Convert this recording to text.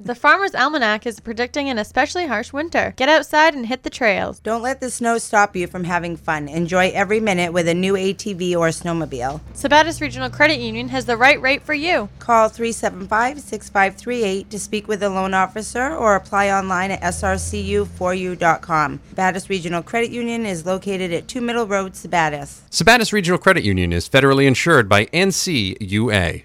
The Farmer's Almanac is predicting an especially harsh winter. Get outside and hit the trails. Don't let the snow stop you from having fun. Enjoy every minute with a new ATV or snowmobile. Sabattus Regional Credit Union has the right rate for you. Call 375 6538 to speak with a loan officer or apply online at srcu4u.com. Sabattus Regional Credit Union is located at 2 Middle Road, Sabattus. Sabattus Regional Credit Union is federally insured by NCUA.